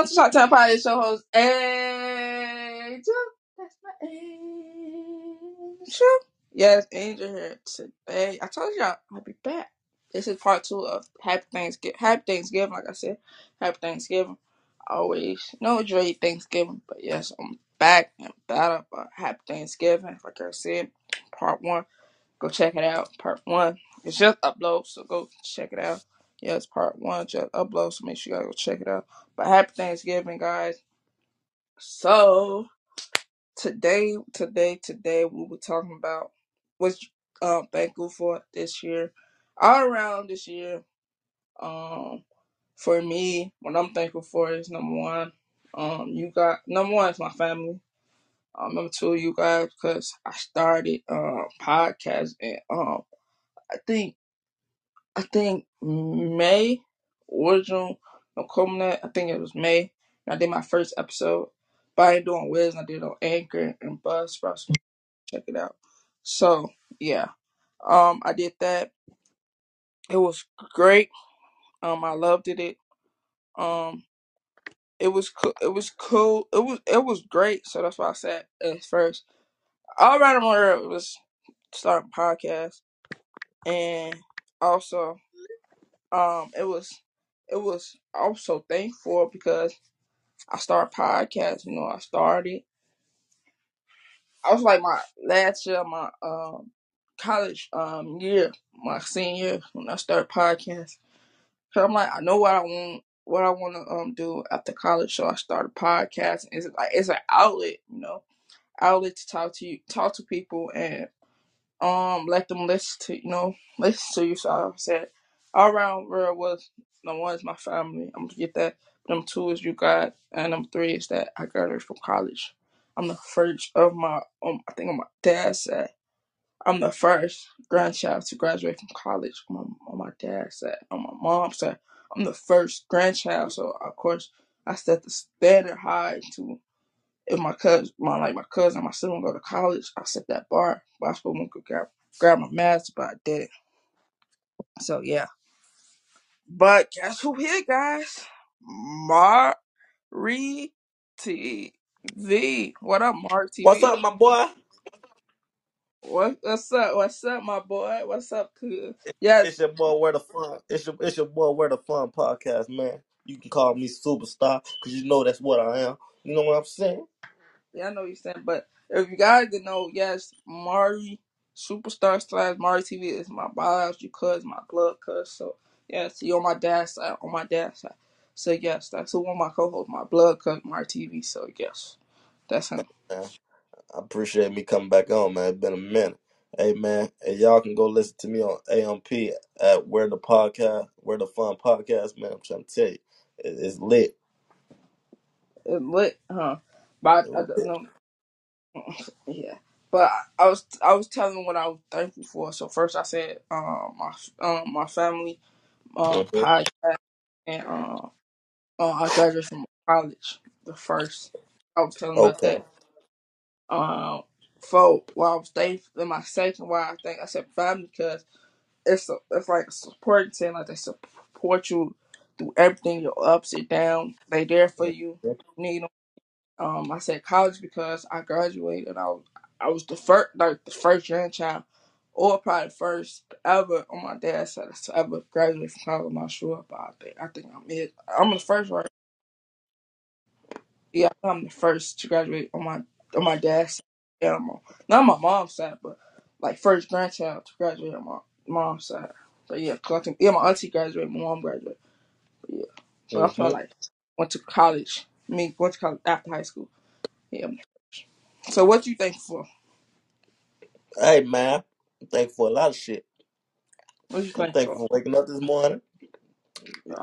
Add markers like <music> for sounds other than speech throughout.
Welcome to Shot Time Party Show host Angel. That's my angel. Yes, Angel here today. I told y'all I'll be back. This is part two of Happy Thanksgiving. Happy Thanksgiving, like I said. Happy Thanksgiving. Always no enjoy Thanksgiving, but yes, I'm back and better. But uh, Happy Thanksgiving, like I said, part one. Go check it out. Part one. It's just upload, so go check it out. Yeah, it's part one, just upload, so make sure you gotta go check it out. But happy Thanksgiving, guys. So today, today, today, we were talking about what's um thankful for this year. All around this year, um, for me, what I'm thankful for is number one, um, you got number one is my family. Um, number two, you guys, because I started um podcast and um I think I think May or June. No. I think it was May. And I did my first episode. But I ain't doing Wiz. I did it on Anchor and Buzzsprout. So check it out. So yeah, um, I did that. It was great. Um, I loved it. Um, it was cool. It was cool. It was it was great. So that's why I said at first. All right, I'm on was starting podcast and also um it was it was also thankful because I started podcast. You know, I started. I was like my last year, my um college um year, my senior year when I started podcast. So I'm like, I know what I want, what I want to um do after college. So I started podcasting. It's like it's an outlet, you know, outlet to talk to you, talk to people, and um let them listen to you know listen to you. So I said all around where was number one is my family. I'm gonna get that. Number two is you got, and number three is that I graduated from college. I'm the first of my um I think on my dad's side. I'm the first grandchild to graduate from college on my, on my dad's side. On my mom's side, I'm the first grandchild. So of course I set the standard high to if my cousin, my like my cousin, my sibling go to college, I set that bar. But I supposed to go grab grab my master, but I didn't. So yeah. But guess who here, guys? Mari TV. What up, Mari What's TV? up, my boy? What, what's up? What's up, my boy? What's up, cuz? Yes it's your boy, Where the Fun. It's your, it's your boy, Where the Fun podcast, man. You can call me superstar because you know that's what I am. You know what I'm saying? Yeah, I know what you're saying, but if you guys didn't know, yes, Mari Superstar slash Mari TV is my biological cousin, my blood cousin. So yes, he on my dad's side, on my dad's side. So yes, that's who one of my co-hosts, my blood cousin, Mari TV. So yes, that's him. Man, I appreciate me coming back on, man. It's been a minute. Hey, man, and y'all can go listen to me on AMP at Where the Podcast, Where the Fun Podcast, man. I'm trying to tell you, it, it's lit. It lit, huh? But I, I don't lit. know, <laughs> yeah. But I, I was I was telling what I was thankful for. So first I said um my um my family um Mhm. podcast and um uh, I graduated from college the first. I was telling about Okay. that. For why I was thankful in my second why I think I said family because it's a, it's like a support team like they support you through everything your ups and downs. They there for you. Need them. Um, I said college because I graduated. I was I was the first like the first grandchild, or probably the first ever on my dad's side to ever graduate from college. I'm not sure, but I think I think I'm it. I'm the first right. Yeah, I'm the first to graduate on my on my dad's side. Yeah, not my mom's side, but like first grandchild to graduate on my mom's side. But yeah, 'cause I think, yeah, my auntie graduated, my mom graduated. But yeah, so I felt Mhm. like went to college. I mean, went to college after high school. Yeah. I'm the first. So what you thankful for? Hey, man, I'm thankful for a lot of shit. What you I'm thankful thankful for? waking up this morning.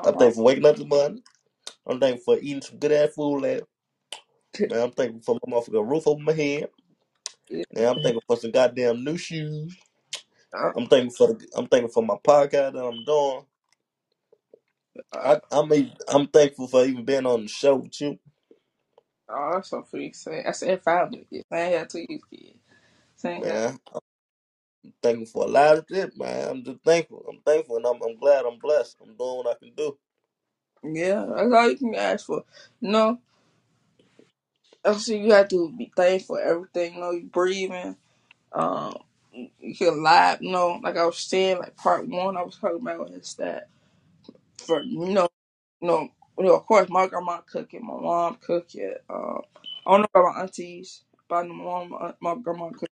I'm, thankful for waking up this morning. I'm thankful for eating some good ass food last. <laughs> Man, I'm thankful for my motherfucking roof over my head. Yeah. I'm thankful for some goddamn new shoes. Uh, I'm thankful for the, I'm thankful for my podcast that I'm doing. I I mean I'm thankful for even being on the show with you. oh, that's so free. Say, I said family. Yeah, I ain't had two years kid. Saying yeah, Man, I'm thankful for a lot of shit, man. I'm just thankful. I'm thankful and I'm I'm glad I'm blessed. I'm doing what I can do. yeah, that's all you can ask for. You actually, you have to be thankful for everything. You know, you breathing. Um, you can lie. You know, like I was saying, like part one, I was talking about is that for you know, you know, you know, of course, my grandma cooking, my mom cooking. Um, I don't know about my aunties, but I know my mom, my, my grandma cooking.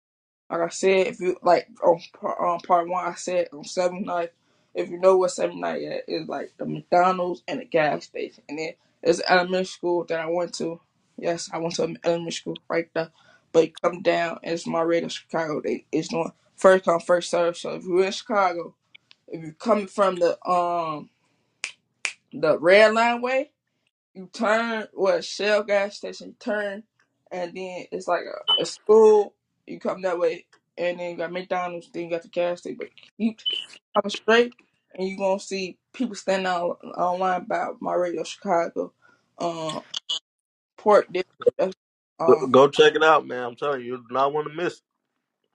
Like I said, if you like on part, on part one, I said on seven night. If you know what seven night is, it's like the McDonald's and the gas station, and then an elementary school that I went to. Yes, I went to an elementary school right there. But you come down, it's my radio Chicago. They it's doing first come first serve. So if you're in Chicago, if you're coming from the um the red line way, you turn what Shell gas station, you turn, and then it's like a, a school. You come that way, and then you got McDonald's. Then you got the gas station. But keep coming straight, and you gonna see people standing out online about my radio Chicago, um, Port District. That's, Go, Um, go check it out, man. I'm telling you, you do not want to miss it.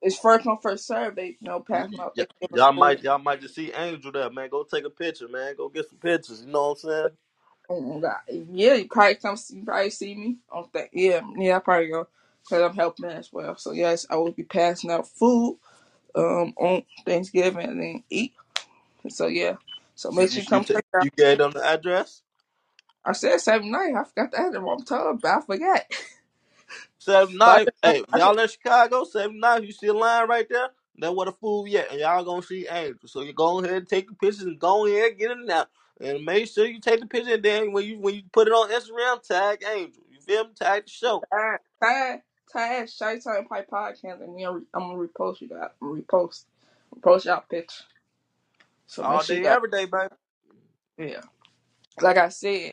it's first come first serve. They you know it. passing out Y- y'all food. might y'all might just see Angel there, man. Go take a picture, man. Go get some pictures. You know what I'm saying? Oh, God. Yeah, you probably come. see- You probably see me on that. Yeah, yeah, I probably go because I'm helping as well. So yes, I will be passing out food um on Thanksgiving and then eat. So yeah. So You make you sure you you, come check it out. you gave them the address. I said seven night. I forgot the other one. I'm talking about. I forgot. <laughs> Seven But nine. I, Hey, I said, y'all in Chicago? Seven nine. You see a line right there? That where the food yet, and y'all gonna see Angel. So you go ahead and take the pictures and go ahead and get it now, and make sure you take the picture. And then when you when you put it on Instagram, tag Angel. You feel me? Tag the show tag, tag, tag, Shy Time Pipe Podcast, and we are, I'm gonna repost you guys. Repost, repost y'all picture. So make all sure you day, guys, every day, baby. yeah. Like I said,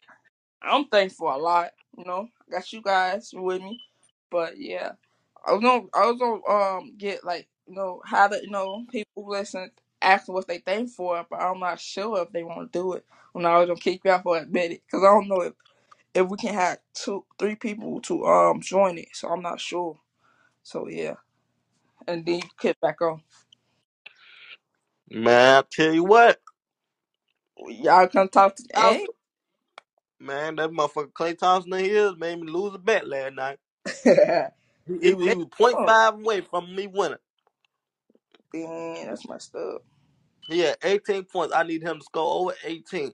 I'm thankful a lot. You know, I got you guys with me. But yeah, I was gonna I was gonna um get like you know how to you know people listen asking what they think for, but I'm not sure if they want to do it. When I was gonna kick you out for a minute because I don't know if if we can have two three people to um join it, so I'm not sure. So yeah, and then you kick back on. Man, I tell you what, Y'all come talk to I was, Hey, man, that motherfucker Klay Thompson in here made me lose a bet last night. <laughs> He, he, was- he was point on. five away from me winning. Messed up. He had 18 points. I need him to score over 18.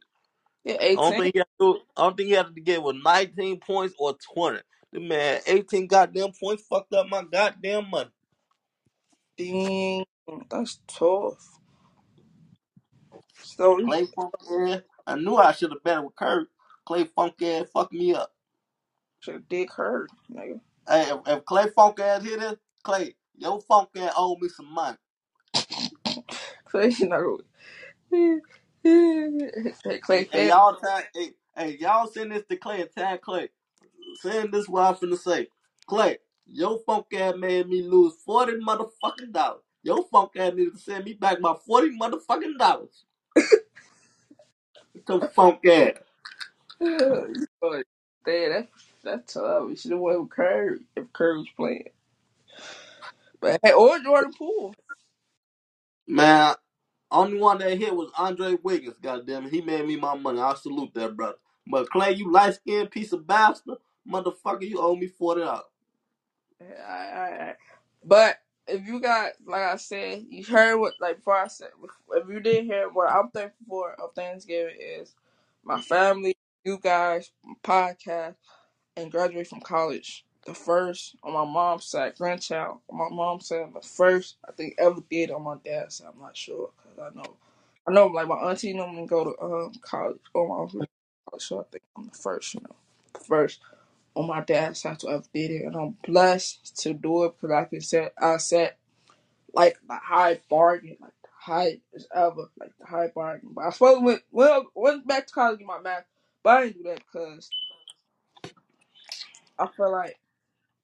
Yeah, I don't 18. think he had to, I don't think he had to get with 19 points or 20. The man, 18 goddamn points fucked up my goddamn money. Damn, that's tough. So Klay ass. I knew I should have bet with Kurt. Klay Funk ass fucked me up. should dick hurt, nigga. Hey, if, if Klay Funk ass hit it, Klay, your Funk ass owe me some money. <laughs> So you know, <laughs> hey, Klay Hey, hey y'all tag, hey, hey, y'all send this to Klay and tag Klay. Send this what I'm finna say. Klay, your funk ass made me lose 40 motherfucking dollars. Your funk ass needed to send me back my 40 motherfucking dollars. <laughs> Some funk ass. <laughs> But damn, that's that's tough. You should have went with Curry if Curry was playing. But hey, or Jordan Poole. Man, only one that hit was Andre Wiggins, goddamn it. He made me my money. I salute that brother. But Klay, you light skinned piece of bastard, motherfucker, you owe me forty dollars. Yeah. <laughs> But if you got, like I said, you heard what, like before I said, if you didn't hear what I'm thankful for of Thanksgiving is my family, you guys, podcast. and graduate from college. The first on my mom's side, grandchild my mom's side, the first I think ever did on my dad's side. I'm not sure because I know, I know like my auntie know me go to um college or my college, so I think I'm the first, you know, first on my dad's side to ever did it, and I'm blessed to do it because I can set I set like the high bargain, like the high as ever, like the high bargain. But I suppose went well went back to college my math, but I didn't do that because I feel like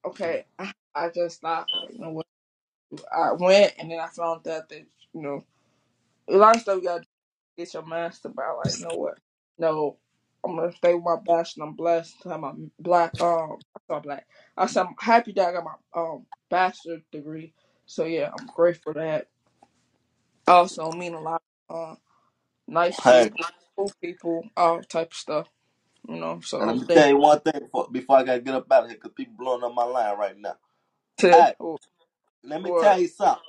okay, I, I just stopped. Like, you know what? I went and then I found out that you know a lot of stuff you gotta get your master about. Like, you know what? No, I'm gonna stay with my bachelor. I'm blessed to have my black um. I saw black. I said I'm happy that I got my um bachelor degree. So yeah, I'm grateful for that. Also, mean a lot. Uh, nice Hey, people, cool people, all type of stuff. You know, so and let I'm me tell you one thing before, before I gotta get up out of here, cause people blowing up my line right now. to Hey, let me tell you something.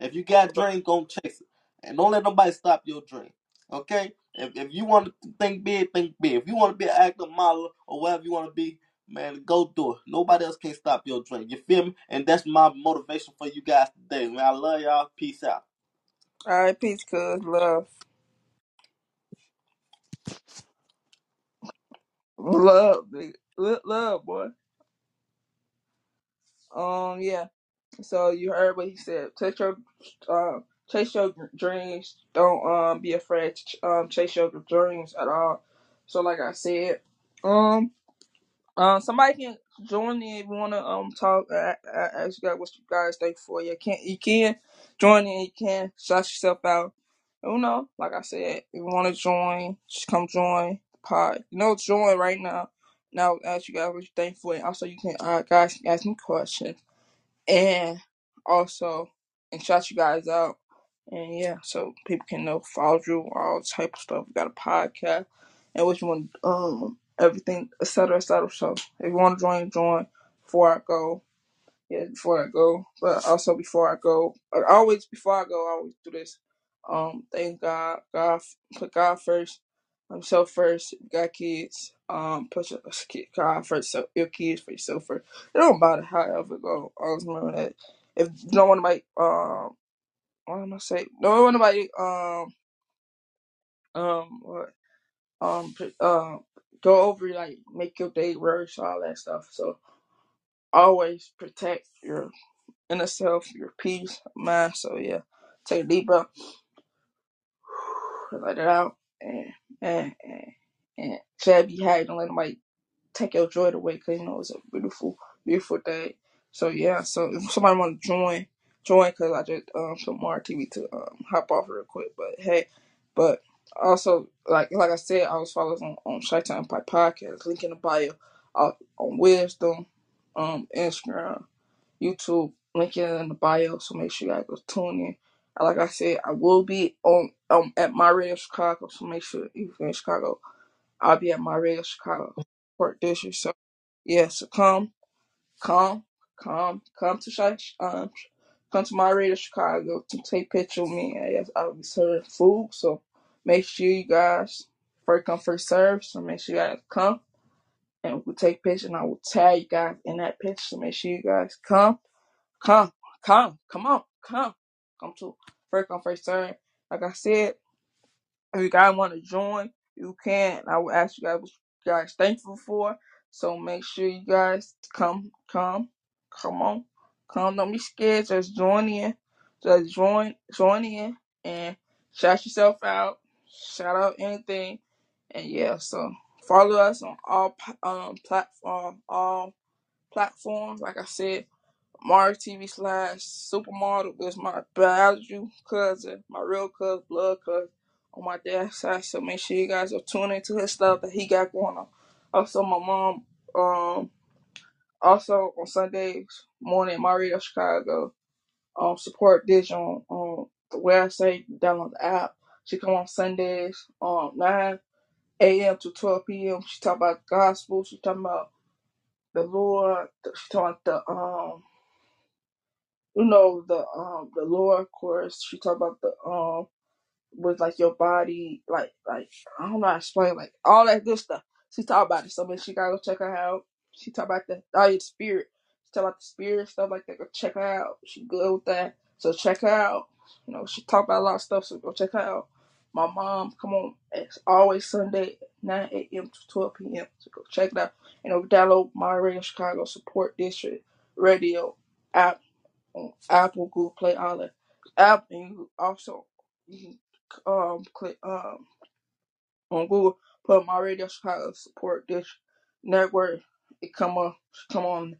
If you got dreams, go chase it, and don't let nobody stop your dream. Okay? If if you want to think big, think big. If you want to be an actor, model, or whatever you want to be, man, go do it. Nobody else can stop your dream. You feel me? And that's my motivation for you guys today, man. I love y'all. Peace out. all right, peace, cuz love, love, love, boy. Um, yeah. So you heard what he said. Chase your, um, chase your dreams. Don't um be afraid to um chase your dreams at all. So like I said, um, um, somebody can join in if you wanna um talk. Uh, uh, ask you guys what you guys think for. You can you can join in. You can shout yourself out. You know, like I said, if you wanna join, just come join the pod. You know, join right now. Now ask you guys what you think for it. Also, you can uh guys ask me questions and also and shout you guys out. And yeah, so people can know follow you, all type of stuff. We got a podcast and what you want um everything, etc. etc. So if you want to join, join before I go yeah, before I go. But also before I go, uh, always before I go, I always do this. Um, thank God, God, put God first, himself first. You got kids, um, put your God first, so your kids for yourself first. It don't matter however it go. Always remember that. If don't want nobody, um, what am I say? Don't want nobody, um, um, what, um, um, go over like make your day worse, all that stuff. So always protect your inner self, your peace, mind. So yeah, take a deep breath, let it out, and and and, and to be happy. Don't let nobody take your joy away, cause you know it's a beautiful, beautiful day. So yeah, so if somebody want to join, join, cause I just um some more TV to um hop off real quick. But hey, but also like like I said, I was following on on Chi-Town Empire podcast, link in the bio, uh, on Wisdom, um Instagram. YouTube, link in the bio. So make sure you guys go tune in. Like I said, I will be on um at my radio Chicago. So make sure if you're in Chicago, I'll be at my radio Chicago Port District. So yeah, so come, come, come, come to um come to my radio Chicago to take picture with me. And I'll be serving food. So make sure you guys first come first serve. So make sure you guys come and we'll take pictures and I will tag you guys in that picture. So make sure you guys come Come, come, come on, come, come to first come first serve. Like I said, if you guys want to join, you can. I will ask you guys what you guys thankful for. So make sure you guys come, come, come on, come. Don't be scared. Just join in. Just join, join in, and shout yourself out. Shout out anything, and yeah. So follow us on all um platform, all platforms. Like I said. Mars TV slash supermodel was my biological cousin, my real cousin, blood cousin on my dad's side. So make sure you guys are tuning into his stuff that he got going on. Also, my mom, um, also on Sundays morning, my radio Chicago, um, support Dish on, the website, download the app. She come on Sundays, um, 9 a.m. to 12 p.m. She talk about gospel. She talking about the Lord. She talking about the um you know the um the lower course she talked about the um with like your body like like I don't know how to explain like all that good stuff. She talked about it so much she gotta go check her out. She talked about the oh your spirit. She talked about the spirit stuff like that. Go check her out. She good with that. So check her out. You know, she talked about a lot of stuff, so go check her out. My mom, come on, it's always Sunday, 9 a.m. to 12 p.m. So go check it out. You know, download my radio Chicago support district radio app Apple, Google Play, all that. App, and you also you can um click um on Google put my radio Chicago support this network It come on, come on,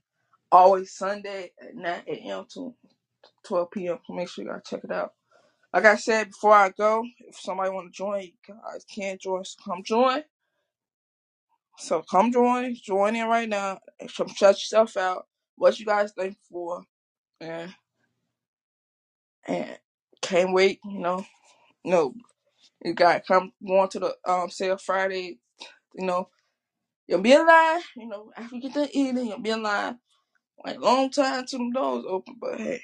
always Sunday at 9 a.m. to 12 p.m. Make sure you guys check it out. Like I said before I go, if somebody want to join, you guys can join. So come join. So come join, join in right now. Come shut yourself out. What you guys think for, and and can't wait. You know, no, you got come going to the um sale Friday. You know, you'll be in line. You know, after you get done eating, you'll be in line. Like long time till the doors open, but hey.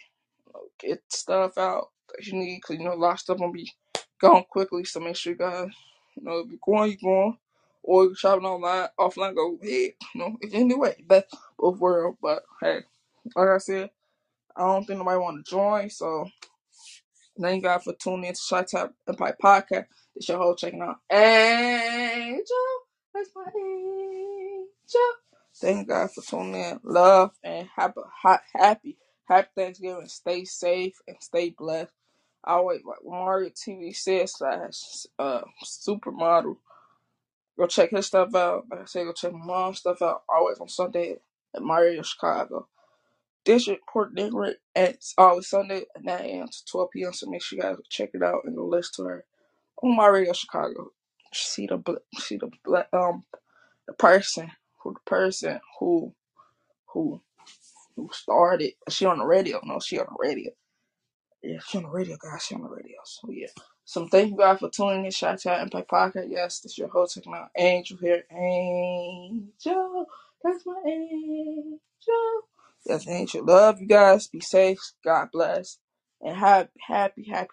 get stuff out that you need because you know a lot of stuff gonna be gone quickly. So make sure you guys, you know, if you're going, you're going, or you're shopping online, offline, go ahead. You know, anyway, that's both world. But hey, like I said, I don't think nobody want to join. So thank God for tuning in to Chi-Town Empire Podcast. It's your whole checking out Angel. That's my angel. Thank guys for tuning in. Love and happy, hot, happy, happy Thanksgiving. Stay safe and stay blessed. Always like Mari TV says slash uh supermodel. Go check his stuff out. Like I said, go check my mom's stuff out. Always on Sunday at my radio Chicago. District Port Nicollet. at always Sunday at 9 a.m. to 12 p.m. So make sure you guys check it out and go listen to her on my radio Chicago. See the see the um the person who the person who who who started. She on the radio. No, she on the radio. Yeah, she on the radio, guys. She on the radio. So yeah. So thank you guys for tuning in. Shout out Impact Podcast. Yes, this is your host checking out Angel here. Angel. That's my angel. Yes, Angel. Love you guys. Be safe. God bless. And have happy, happy,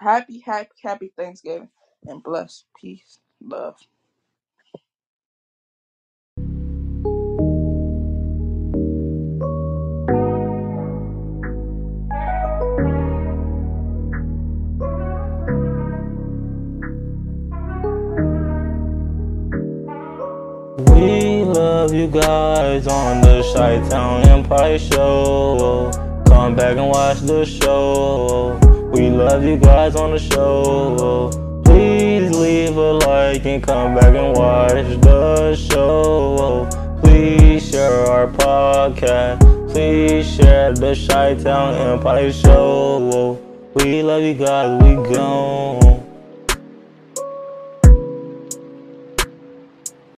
happy, happy, happy Thanksgiving. And bless. Peace. Love you guys on the Chi Town Empire Show. Come back and watch the show. We love you guys on the show. Please leave a like and come back and watch the show. Please share our podcast. Please share the Chi Town Empire Show. We love you guys. We gone.